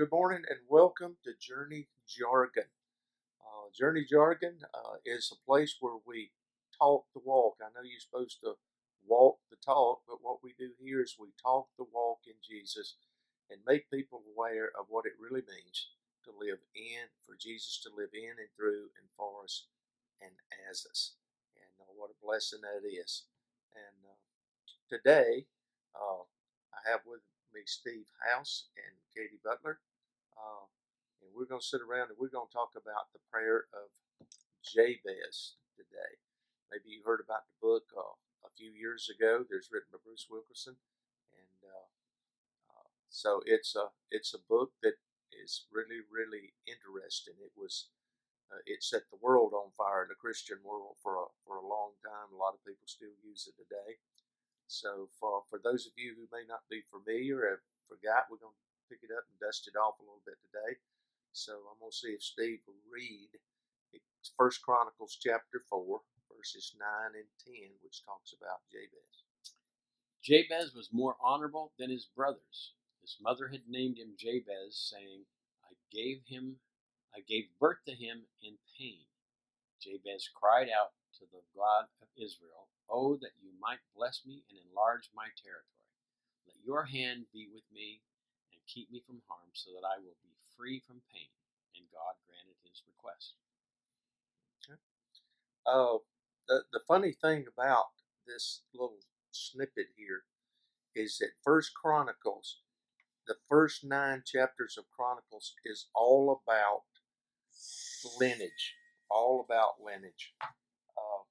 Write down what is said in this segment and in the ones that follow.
good morning and welcome to Journey Jargon. Uh, Journey Jargon uh, is a place where we talk the walk. I know you're supposed to walk the talk, but what we do here is we talk the walk in Jesus and make people aware of what it really means to live in, for Jesus to live in and through and for us and as us. And uh, what a blessing that is. And uh, today, uh, I have with me Steve House and Katie Butler. Uh, and we're going to sit around and we're going to talk about the prayer of Jabez today. Maybe you heard about the book uh, a few years ago. There's written by Bruce Wilkinson, and uh, uh, so it's a it's a book that is really really interesting. It was uh, it set the world on fire, in the Christian world, for a for a long time. A lot of people still use it today. So for for those of you who may not be familiar or forgot, we're going to pick it up and dust it off a little bit today. So I'm going to see if Steve will read First Chronicles chapter four, verses nine and ten, which talks about Jabez. Jabez was more honorable than his brothers. His mother had named him Jabez, saying, I gave him I gave birth to him in pain. Jabez cried out to the God of Israel, Oh, that you might bless me and enlarge my territory. Let your hand be with me keep me from harm, so that I will be free from pain. And God granted his request. Okay. Uh, the, the funny thing about this little snippet here is that First Chronicles, the first nine chapters of Chronicles, is all about lineage, all about lineage. Uh,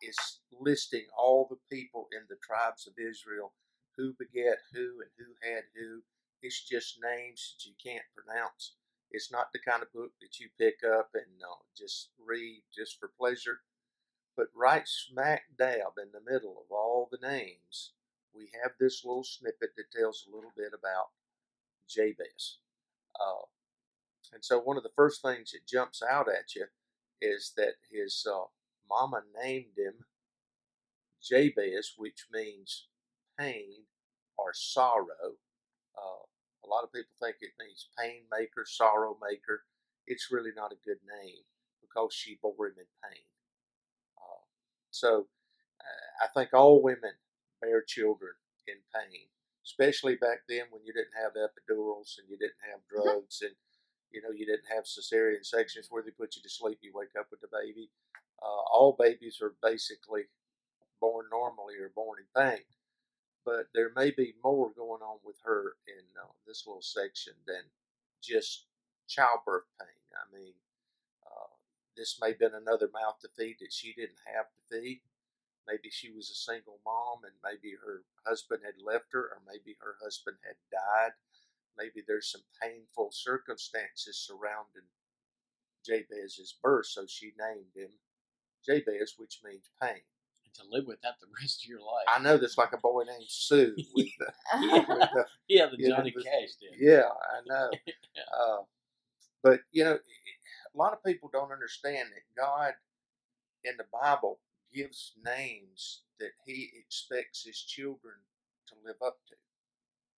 it's listing all the people in the tribes of Israel, who beget who and who had who. It's just names that you can't pronounce. It's not the kind of book that you pick up and uh, just read just for pleasure. But right smack dab in the middle of all the names, we have this little snippet that tells a little bit about Jabez. Uh, and so, one of the first things that jumps out at you is that his uh, mama named him Jabez, which means pain or sorrow. Uh, a lot of people think it means pain maker, sorrow maker. It's really not a good name because she bore him in pain. Uh, so uh, I think all women bear children in pain, especially back then when you didn't have epidurals and you didn't have mm-hmm. drugs and you know you didn't have cesarean sections where they put you to sleep. You wake up with the baby. Uh, all babies are basically born normally or born in pain but there may be more going on with her in uh, this little section than just childbirth pain. I mean, uh, this may have been another mouth to feed that she didn't have to feed. Maybe she was a single mom and maybe her husband had left her, or maybe her husband had died. Maybe there's some painful circumstances surrounding Jabez's birth, so she named him Jabez, which means pain to live with that the rest of your life. I know there's like a boy named Sue with the, yeah, with the, yeah, the Johnny know, Cash did. Yeah, I know. uh, but you know, a lot of people don't understand that God in the Bible gives names that He expects His children to live up to.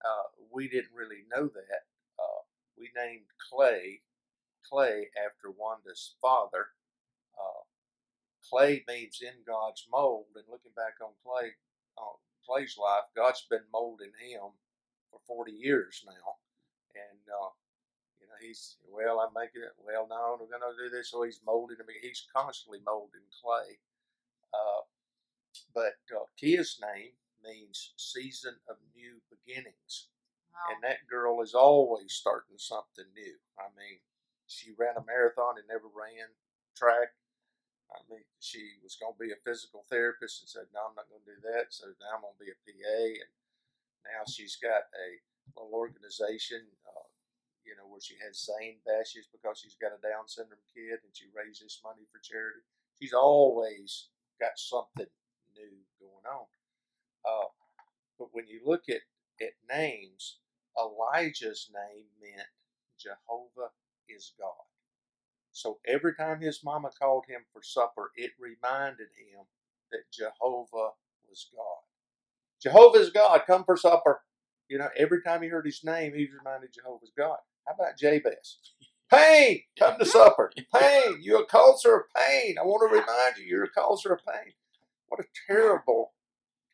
Uh, we didn't really know that. Uh, we named Clay Clay after Wanda's father. Clay means in God's mold. And looking back on Clay, on Clay's life, God's been molding him for 40 years now. And, uh, you know, he's, well, I'm making it, well, no, we're going to do this. So he's molding him. He's constantly molding Clay. Uh, but uh, Kia's name means season of new beginnings. Wow. And that girl is always starting something new. I mean, she ran a marathon and never ran track I mean, she was going to be a physical therapist and said, no, I'm not going to do that. So now I'm going to be a PA. And now she's got a little organization, uh, you know, where she has Zane bashes because she's got a Down syndrome kid and she raises money for charity. She's always got something new going on. Uh, but when you look at, at names, Elijah's name meant Jehovah is God. So every time his mama called him for supper, it reminded him that Jehovah was God. Jehovah is God, come for supper. You know, every time he heard his name, he reminded Jehovah's God. How about Jabez? Pain, come to supper. Pain, you're a causer of pain. I want to remind you, you're a causer of pain. What a terrible,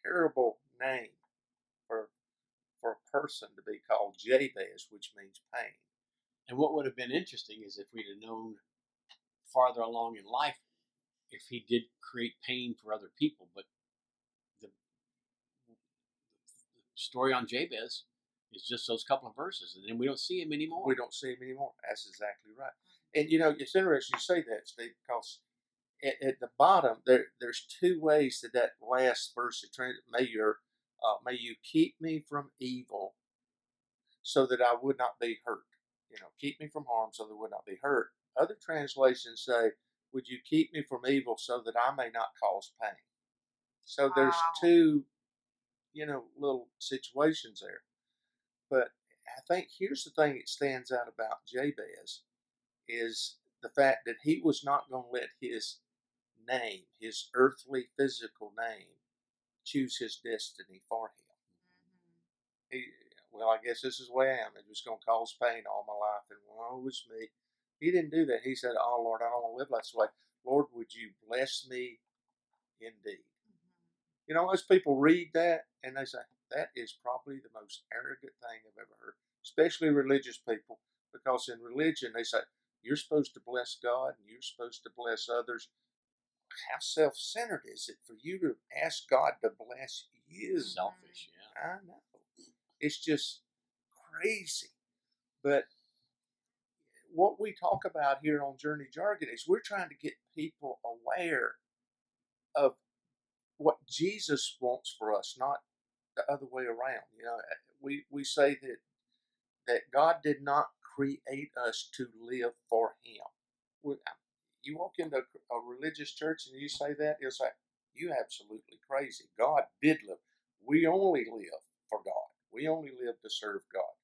terrible name for for a person to be called Jabez, which means pain. And what would have been interesting is if we'd have known farther along in life if he did create pain for other people. But the, story on Jabez is just those couple of verses, and then we don't see him anymore. We don't see him anymore. That's exactly right. And you know, it's interesting you say that, Steve, because at, at the bottom there, there's two ways that that last verse may your uh, may you keep me from evil, so that I would not be hurt. You know, keep me from harm, so that I would not be hurt. Other translations say, "Would you keep me from evil, so that I may not cause pain?" So there's Wow. two, you know, little situations there. But I think here's the thing that stands out about Jabez is the fact that he was not going to let his name, his earthly physical name, choose his destiny for him. Mm-hmm. He, well, I guess this is the way I am. It was going to cause pain all my life, and woe was me. He didn't do that. He said, "Oh Lord, I don't want to live like this way. Lord, would you bless me indeed?" Mm-hmm. You know, most people read that and they say, that is probably the most arrogant thing I've ever heard, especially religious people, because in religion they say, you're supposed to bless God and you're supposed to bless others. How self centered is it for you to ask God to bless you? Mm-hmm. Selfish, yeah. I know. It's just crazy. But what we talk about here on Journey Jargon is we're trying to get people aware of what Jesus wants for us, not the other way around. You know, we, we say that that God did not create us to live for Him. You walk into a religious church and you say that, he'll say, "You absolutely crazy. God did live. We only live for God. We only live to serve God."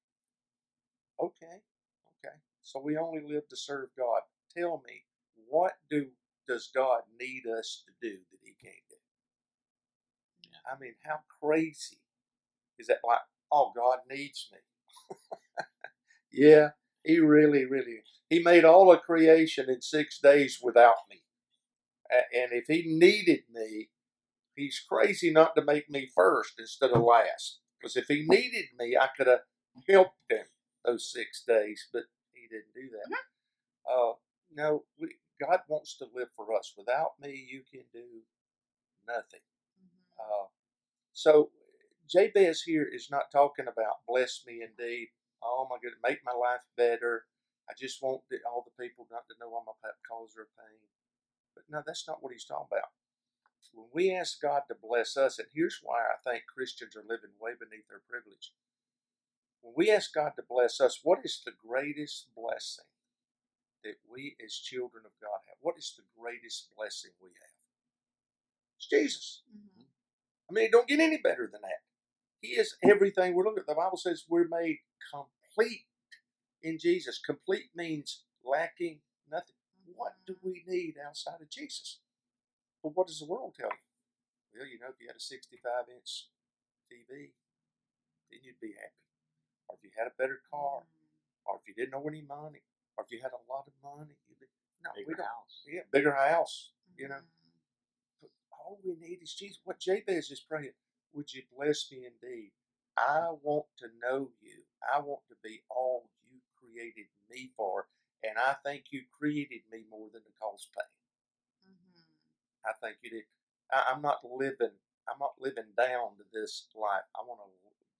Okay, okay. So we only live to serve God. Tell me, what do does God need us to do that He can't do? I mean, how crazy is that? Like, oh, God needs me. yeah, He really, really. He made all of creation in six days without me. And if He needed me, He's crazy not to make me first instead of last. Because if He needed me, I could have helped Him those six days, but He didn't do that. Uh, no, we, God wants to live for us. Without me, you can do nothing. Uh, so Jabez here is not talking about bless me indeed. Oh my goodness, make my life better. I just want the, all the people not to know I'm a pa- causer of pain. But no, that's not what he's talking about. When we ask God to bless us, and here's why I think Christians are living way beneath their privilege. When we ask God to bless us, what is the greatest blessing that we as children of God have? What is the greatest blessing we have? It's Jesus. Mm-hmm. I mean, it don't get any better than that. He is everything we're looking at. The Bible says we're made complete in Jesus. Complete means lacking nothing. What do mm-hmm. we need outside of Jesus? Well, what does the world tell you? Well, you know, if you had a 65 inch TV, then you'd be happy. Or if you had a better car, mm-hmm. or if you didn't owe any money, or if you had a lot of money, you'd be, no, we Bigger don't. house. Yeah, bigger house, you know. Mm-hmm. But all we need is Jesus. What Jabez is praying, would you bless me indeed? I want to know you. I want to be all you created me for. And I think you created me more than to cause pain. I think you did. I, I'm not living. I'm not living down to this life. I want to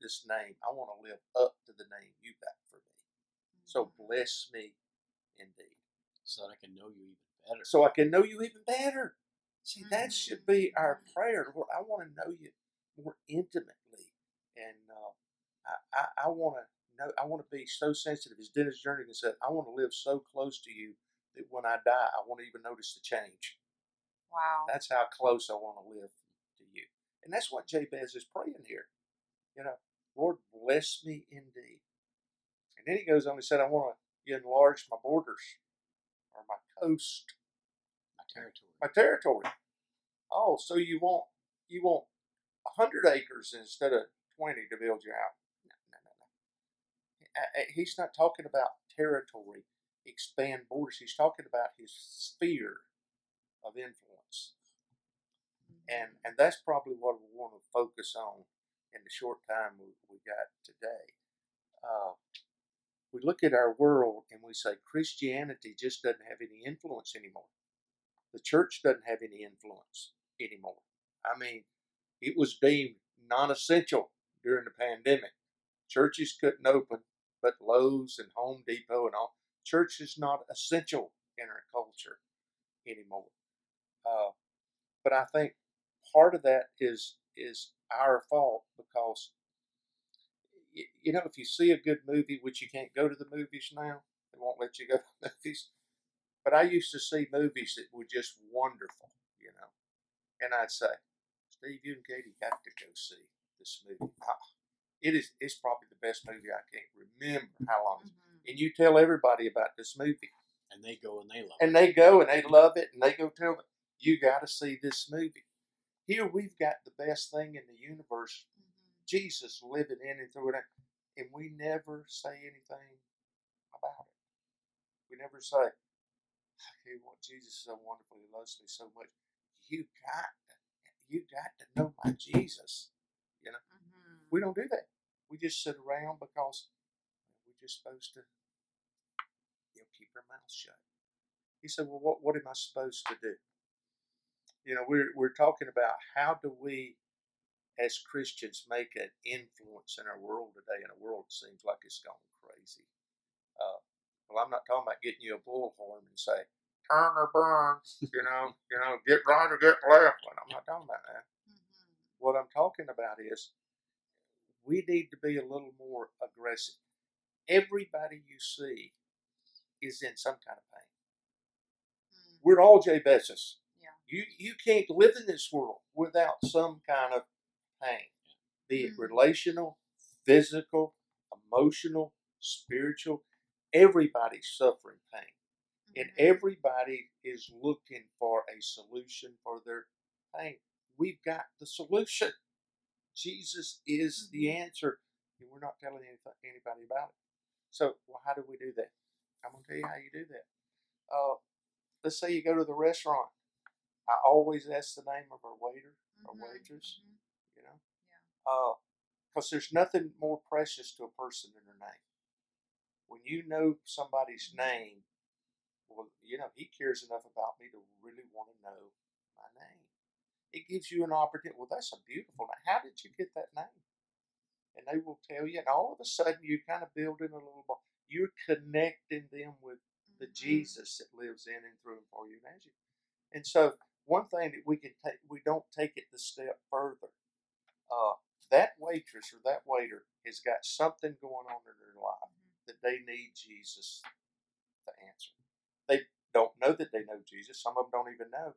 this name. I want to live up to the name you got for me. So bless me indeed So that I can know you even better. so I can know you even better. See, that Mhm. should be our prayer. Lord, I want to know you more intimately, and uh, I, I, I want to know. I want to be so sensitive. As Dennis Jernigan said, I want to live so close to you that when I die, I won't even notice the change. Wow. That's how close I want to live to you, and that's what Jabez is praying here. You know, Lord, bless me indeed. And then he goes on and said, I want to enlarge my borders or my coast My territory. my territory. Oh, so you want you want a hundred acres instead of twenty to build your house? No, no, no, no. He's not talking about territory, expand borders. He's talking about his sphere of influence. And and that's probably what we want to focus on in the short time we, we got today. Uh, we look at our world and we say Christianity just doesn't have any influence anymore. The church doesn't have any influence anymore. I mean, it was deemed non essential during the pandemic. Churches couldn't open, but Lowe's and Home Depot and all. Church is not essential in our culture anymore. Uh, but I think part of that is is our fault because you know if you see a good movie, which you can't go to the movies now, they won't let you go to the movies. But I used to see movies that were just wonderful, you know, and I'd say, Steve, you and Katie got to go see this movie. Ah, it is it's probably the best movie I can't remember how long. Mhm. And you tell everybody about this movie, And they go and they love and it. And they go and they love it, and they go tell them, you got to see this movie. Here we've got the best thing in the universe, Mhm. Jesus living in and through it, and we never say anything about it. We never say, "Hey, well, Jesus is so wonderful, He loves me so much." You got, to, you got to know my Jesus. Mhm. We don't do that. We just sit around because we're just supposed to you know, keep our mouths shut. He said, Well, what, what am I supposed to do? You know, we're, we're talking about how do we, as Christians, make an influence in our world today, in a world that seems like it's gone crazy. Uh, well, I'm not talking about getting you a bullhorn and say, turn or burn, you know, you know, get right or get left. I'm not talking about that Mhm. what I'm talking about is we need to be a little more aggressive. Everybody you see is in some kind of pain. Mhm. We're all Jabezes. You you can't live in this world without some kind of pain, be it Mhm. relational, physical, emotional, spiritual. Everybody's suffering pain, and Mhm. everybody is looking for a solution for their pain. We've got the solution. Jesus is the Mhm. answer, and we're not telling anybody about it. So, well, how do we do that? I'm going to tell you how you do that. Uh, let's say you go to the restaurant. I always ask the name of our waiter or Mhm. waitress, Mhm. you know, Yeah. because there's nothing more precious to a person than their name. When you know somebody's Mhm. name, well, you know, he cares enough about me to really want to know my name. It gives you an opportunity. Well, that's a beautiful name. How did you get that name? And they will tell you, and all of a sudden, you kind of build in a little. You're connecting them with the Mhm. Jesus that lives in and through and for you and you. And so, one thing that we can take, we don't take it the step further. Uh, that waitress or that waiter has got something going on in their life Mhm. that they need Jesus to answer. They don't know that they know Jesus. Some of them don't even know.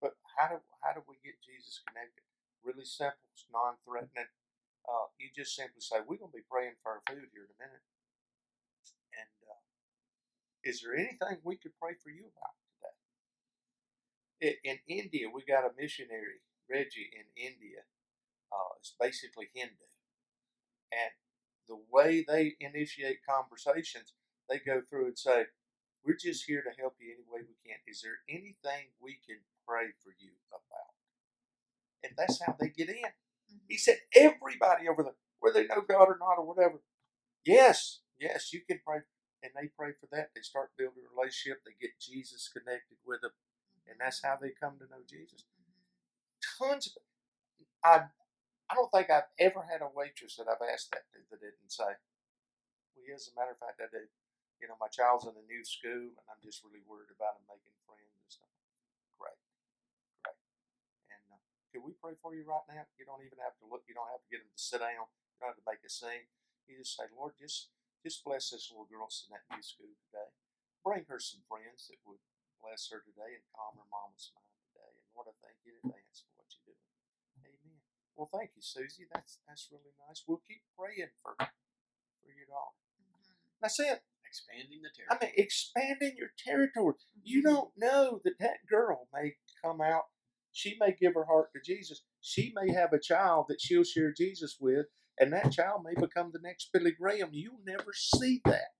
But how do how do we get Jesus connected? Really simple. It's non-threatening. Uh, you just simply say, "We're going to be praying for our food here in a minute." And uh, is there anything we could pray for you about? In, in India, we got a missionary, Reggie, in India. Uh, it's basically Hindu, and the way they initiate conversations, they go through and say, We're just here to help you any way we can. Is there anything we can pray for you about? And that's how they get in. He Mhm. said, Everybody over there, whether they know God or not or whatever, yes, yes, you can pray. And they pray for that. They start building a relationship. They get Jesus connected with them. And that's how they come to know Jesus. Mhm. Tons of I I don't think I've ever had a waitress that I've asked that to that didn't say, Well, as a matter of fact, I do. You know, my child's in a new school and I'm just really worried about him making friends and stuff. Great. Great. And uh, can we pray for you right now? You don't even have to look, you don't have to get them to sit down, you don't have to make a scene. You just say, Lord, just just bless this little girl that's in that new school today. Bring her some friends that would bless her today and calm her mama's mind today. And Lord, I thank you in advance for what you're doing. Amen. Well, thank you, Susie. That's that's really nice. We'll keep praying for for your daughter. Mhm. That's it. Expanding the territory. I mean, expanding your territory. You Mhm. don't know that that girl may come out. She may give her heart to Jesus. She may have a child that she'll share Jesus with, and that child may become the next Billy Graham. You'll never see that.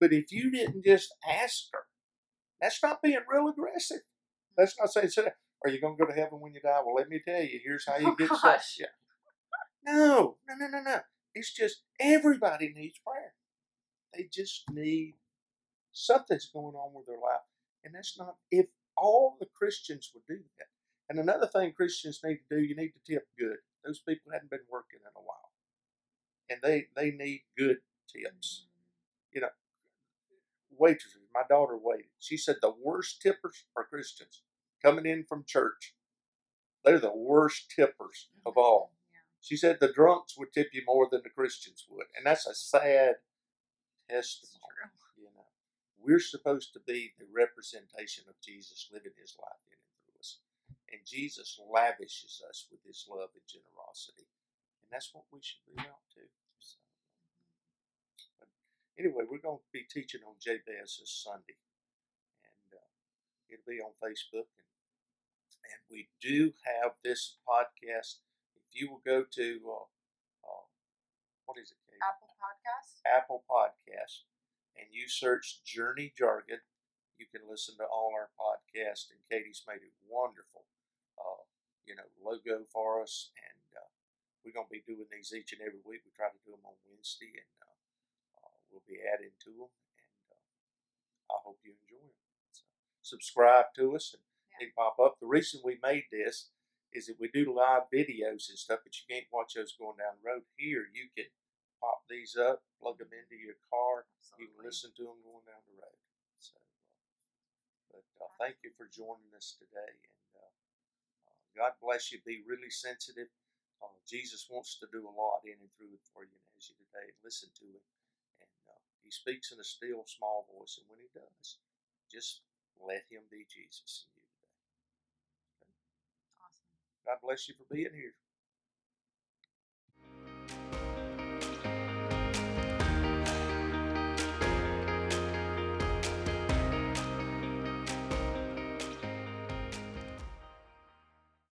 But if you didn't just ask her, that's not being real aggressive. Mm. That's not saying, "Say, "Are you going to go to heaven when you die?" Well, let me tell you. Here's how you Oh, get saved. gosh. Yeah. No, no, no, no, no. It's just everybody needs prayer. They just need something's going on with their life, and that's not if all the Christians would do that. And another thing Christians need to do, you need to tip good. Those people hadn't been working in a while, and they they need good tips. Mm. Waitresses, my daughter waited. She said the worst tippers are Christians coming in from church. They're the worst tippers of mm-hmm. all. She said the drunks would tip you more than the Christians would, and that's a sad testimony. You know, we're supposed to be the representation of Jesus living His life in and through us, and Jesus lavishes us with His love and generosity, and that's what we should be out to. Anyway, we're going to be teaching on Jabez this Sunday, and uh, it'll be on Facebook, and and we do have this podcast. If you will go to uh, uh, what is it? Kate? Apple Podcast. Apple Podcast and you search Journey Jargon, you can listen to all our podcasts. And Katie's made a wonderful, uh, you know, logo for us. And uh, we're going to be doing these each and every week. We try to do them on Wednesday, and we'll be adding to them. And uh, I hope you enjoy them. So subscribe to us, and Yeah. they pop up. The reason we made this is that we do live videos and stuff, but you can't watch us going down the road. Here, you can pop these up, plug them into your car, you can listen to them going down the road. So, uh, but uh, thank you for joining us today, and uh, uh, God bless you. Be really sensitive. Uh, Jesus wants to do a lot in and through it for you and as you today. Listen to Him, uh, He speaks in a still, small voice, and when He does, just let Him be Jesus in you today. Awesome. God bless you for being here.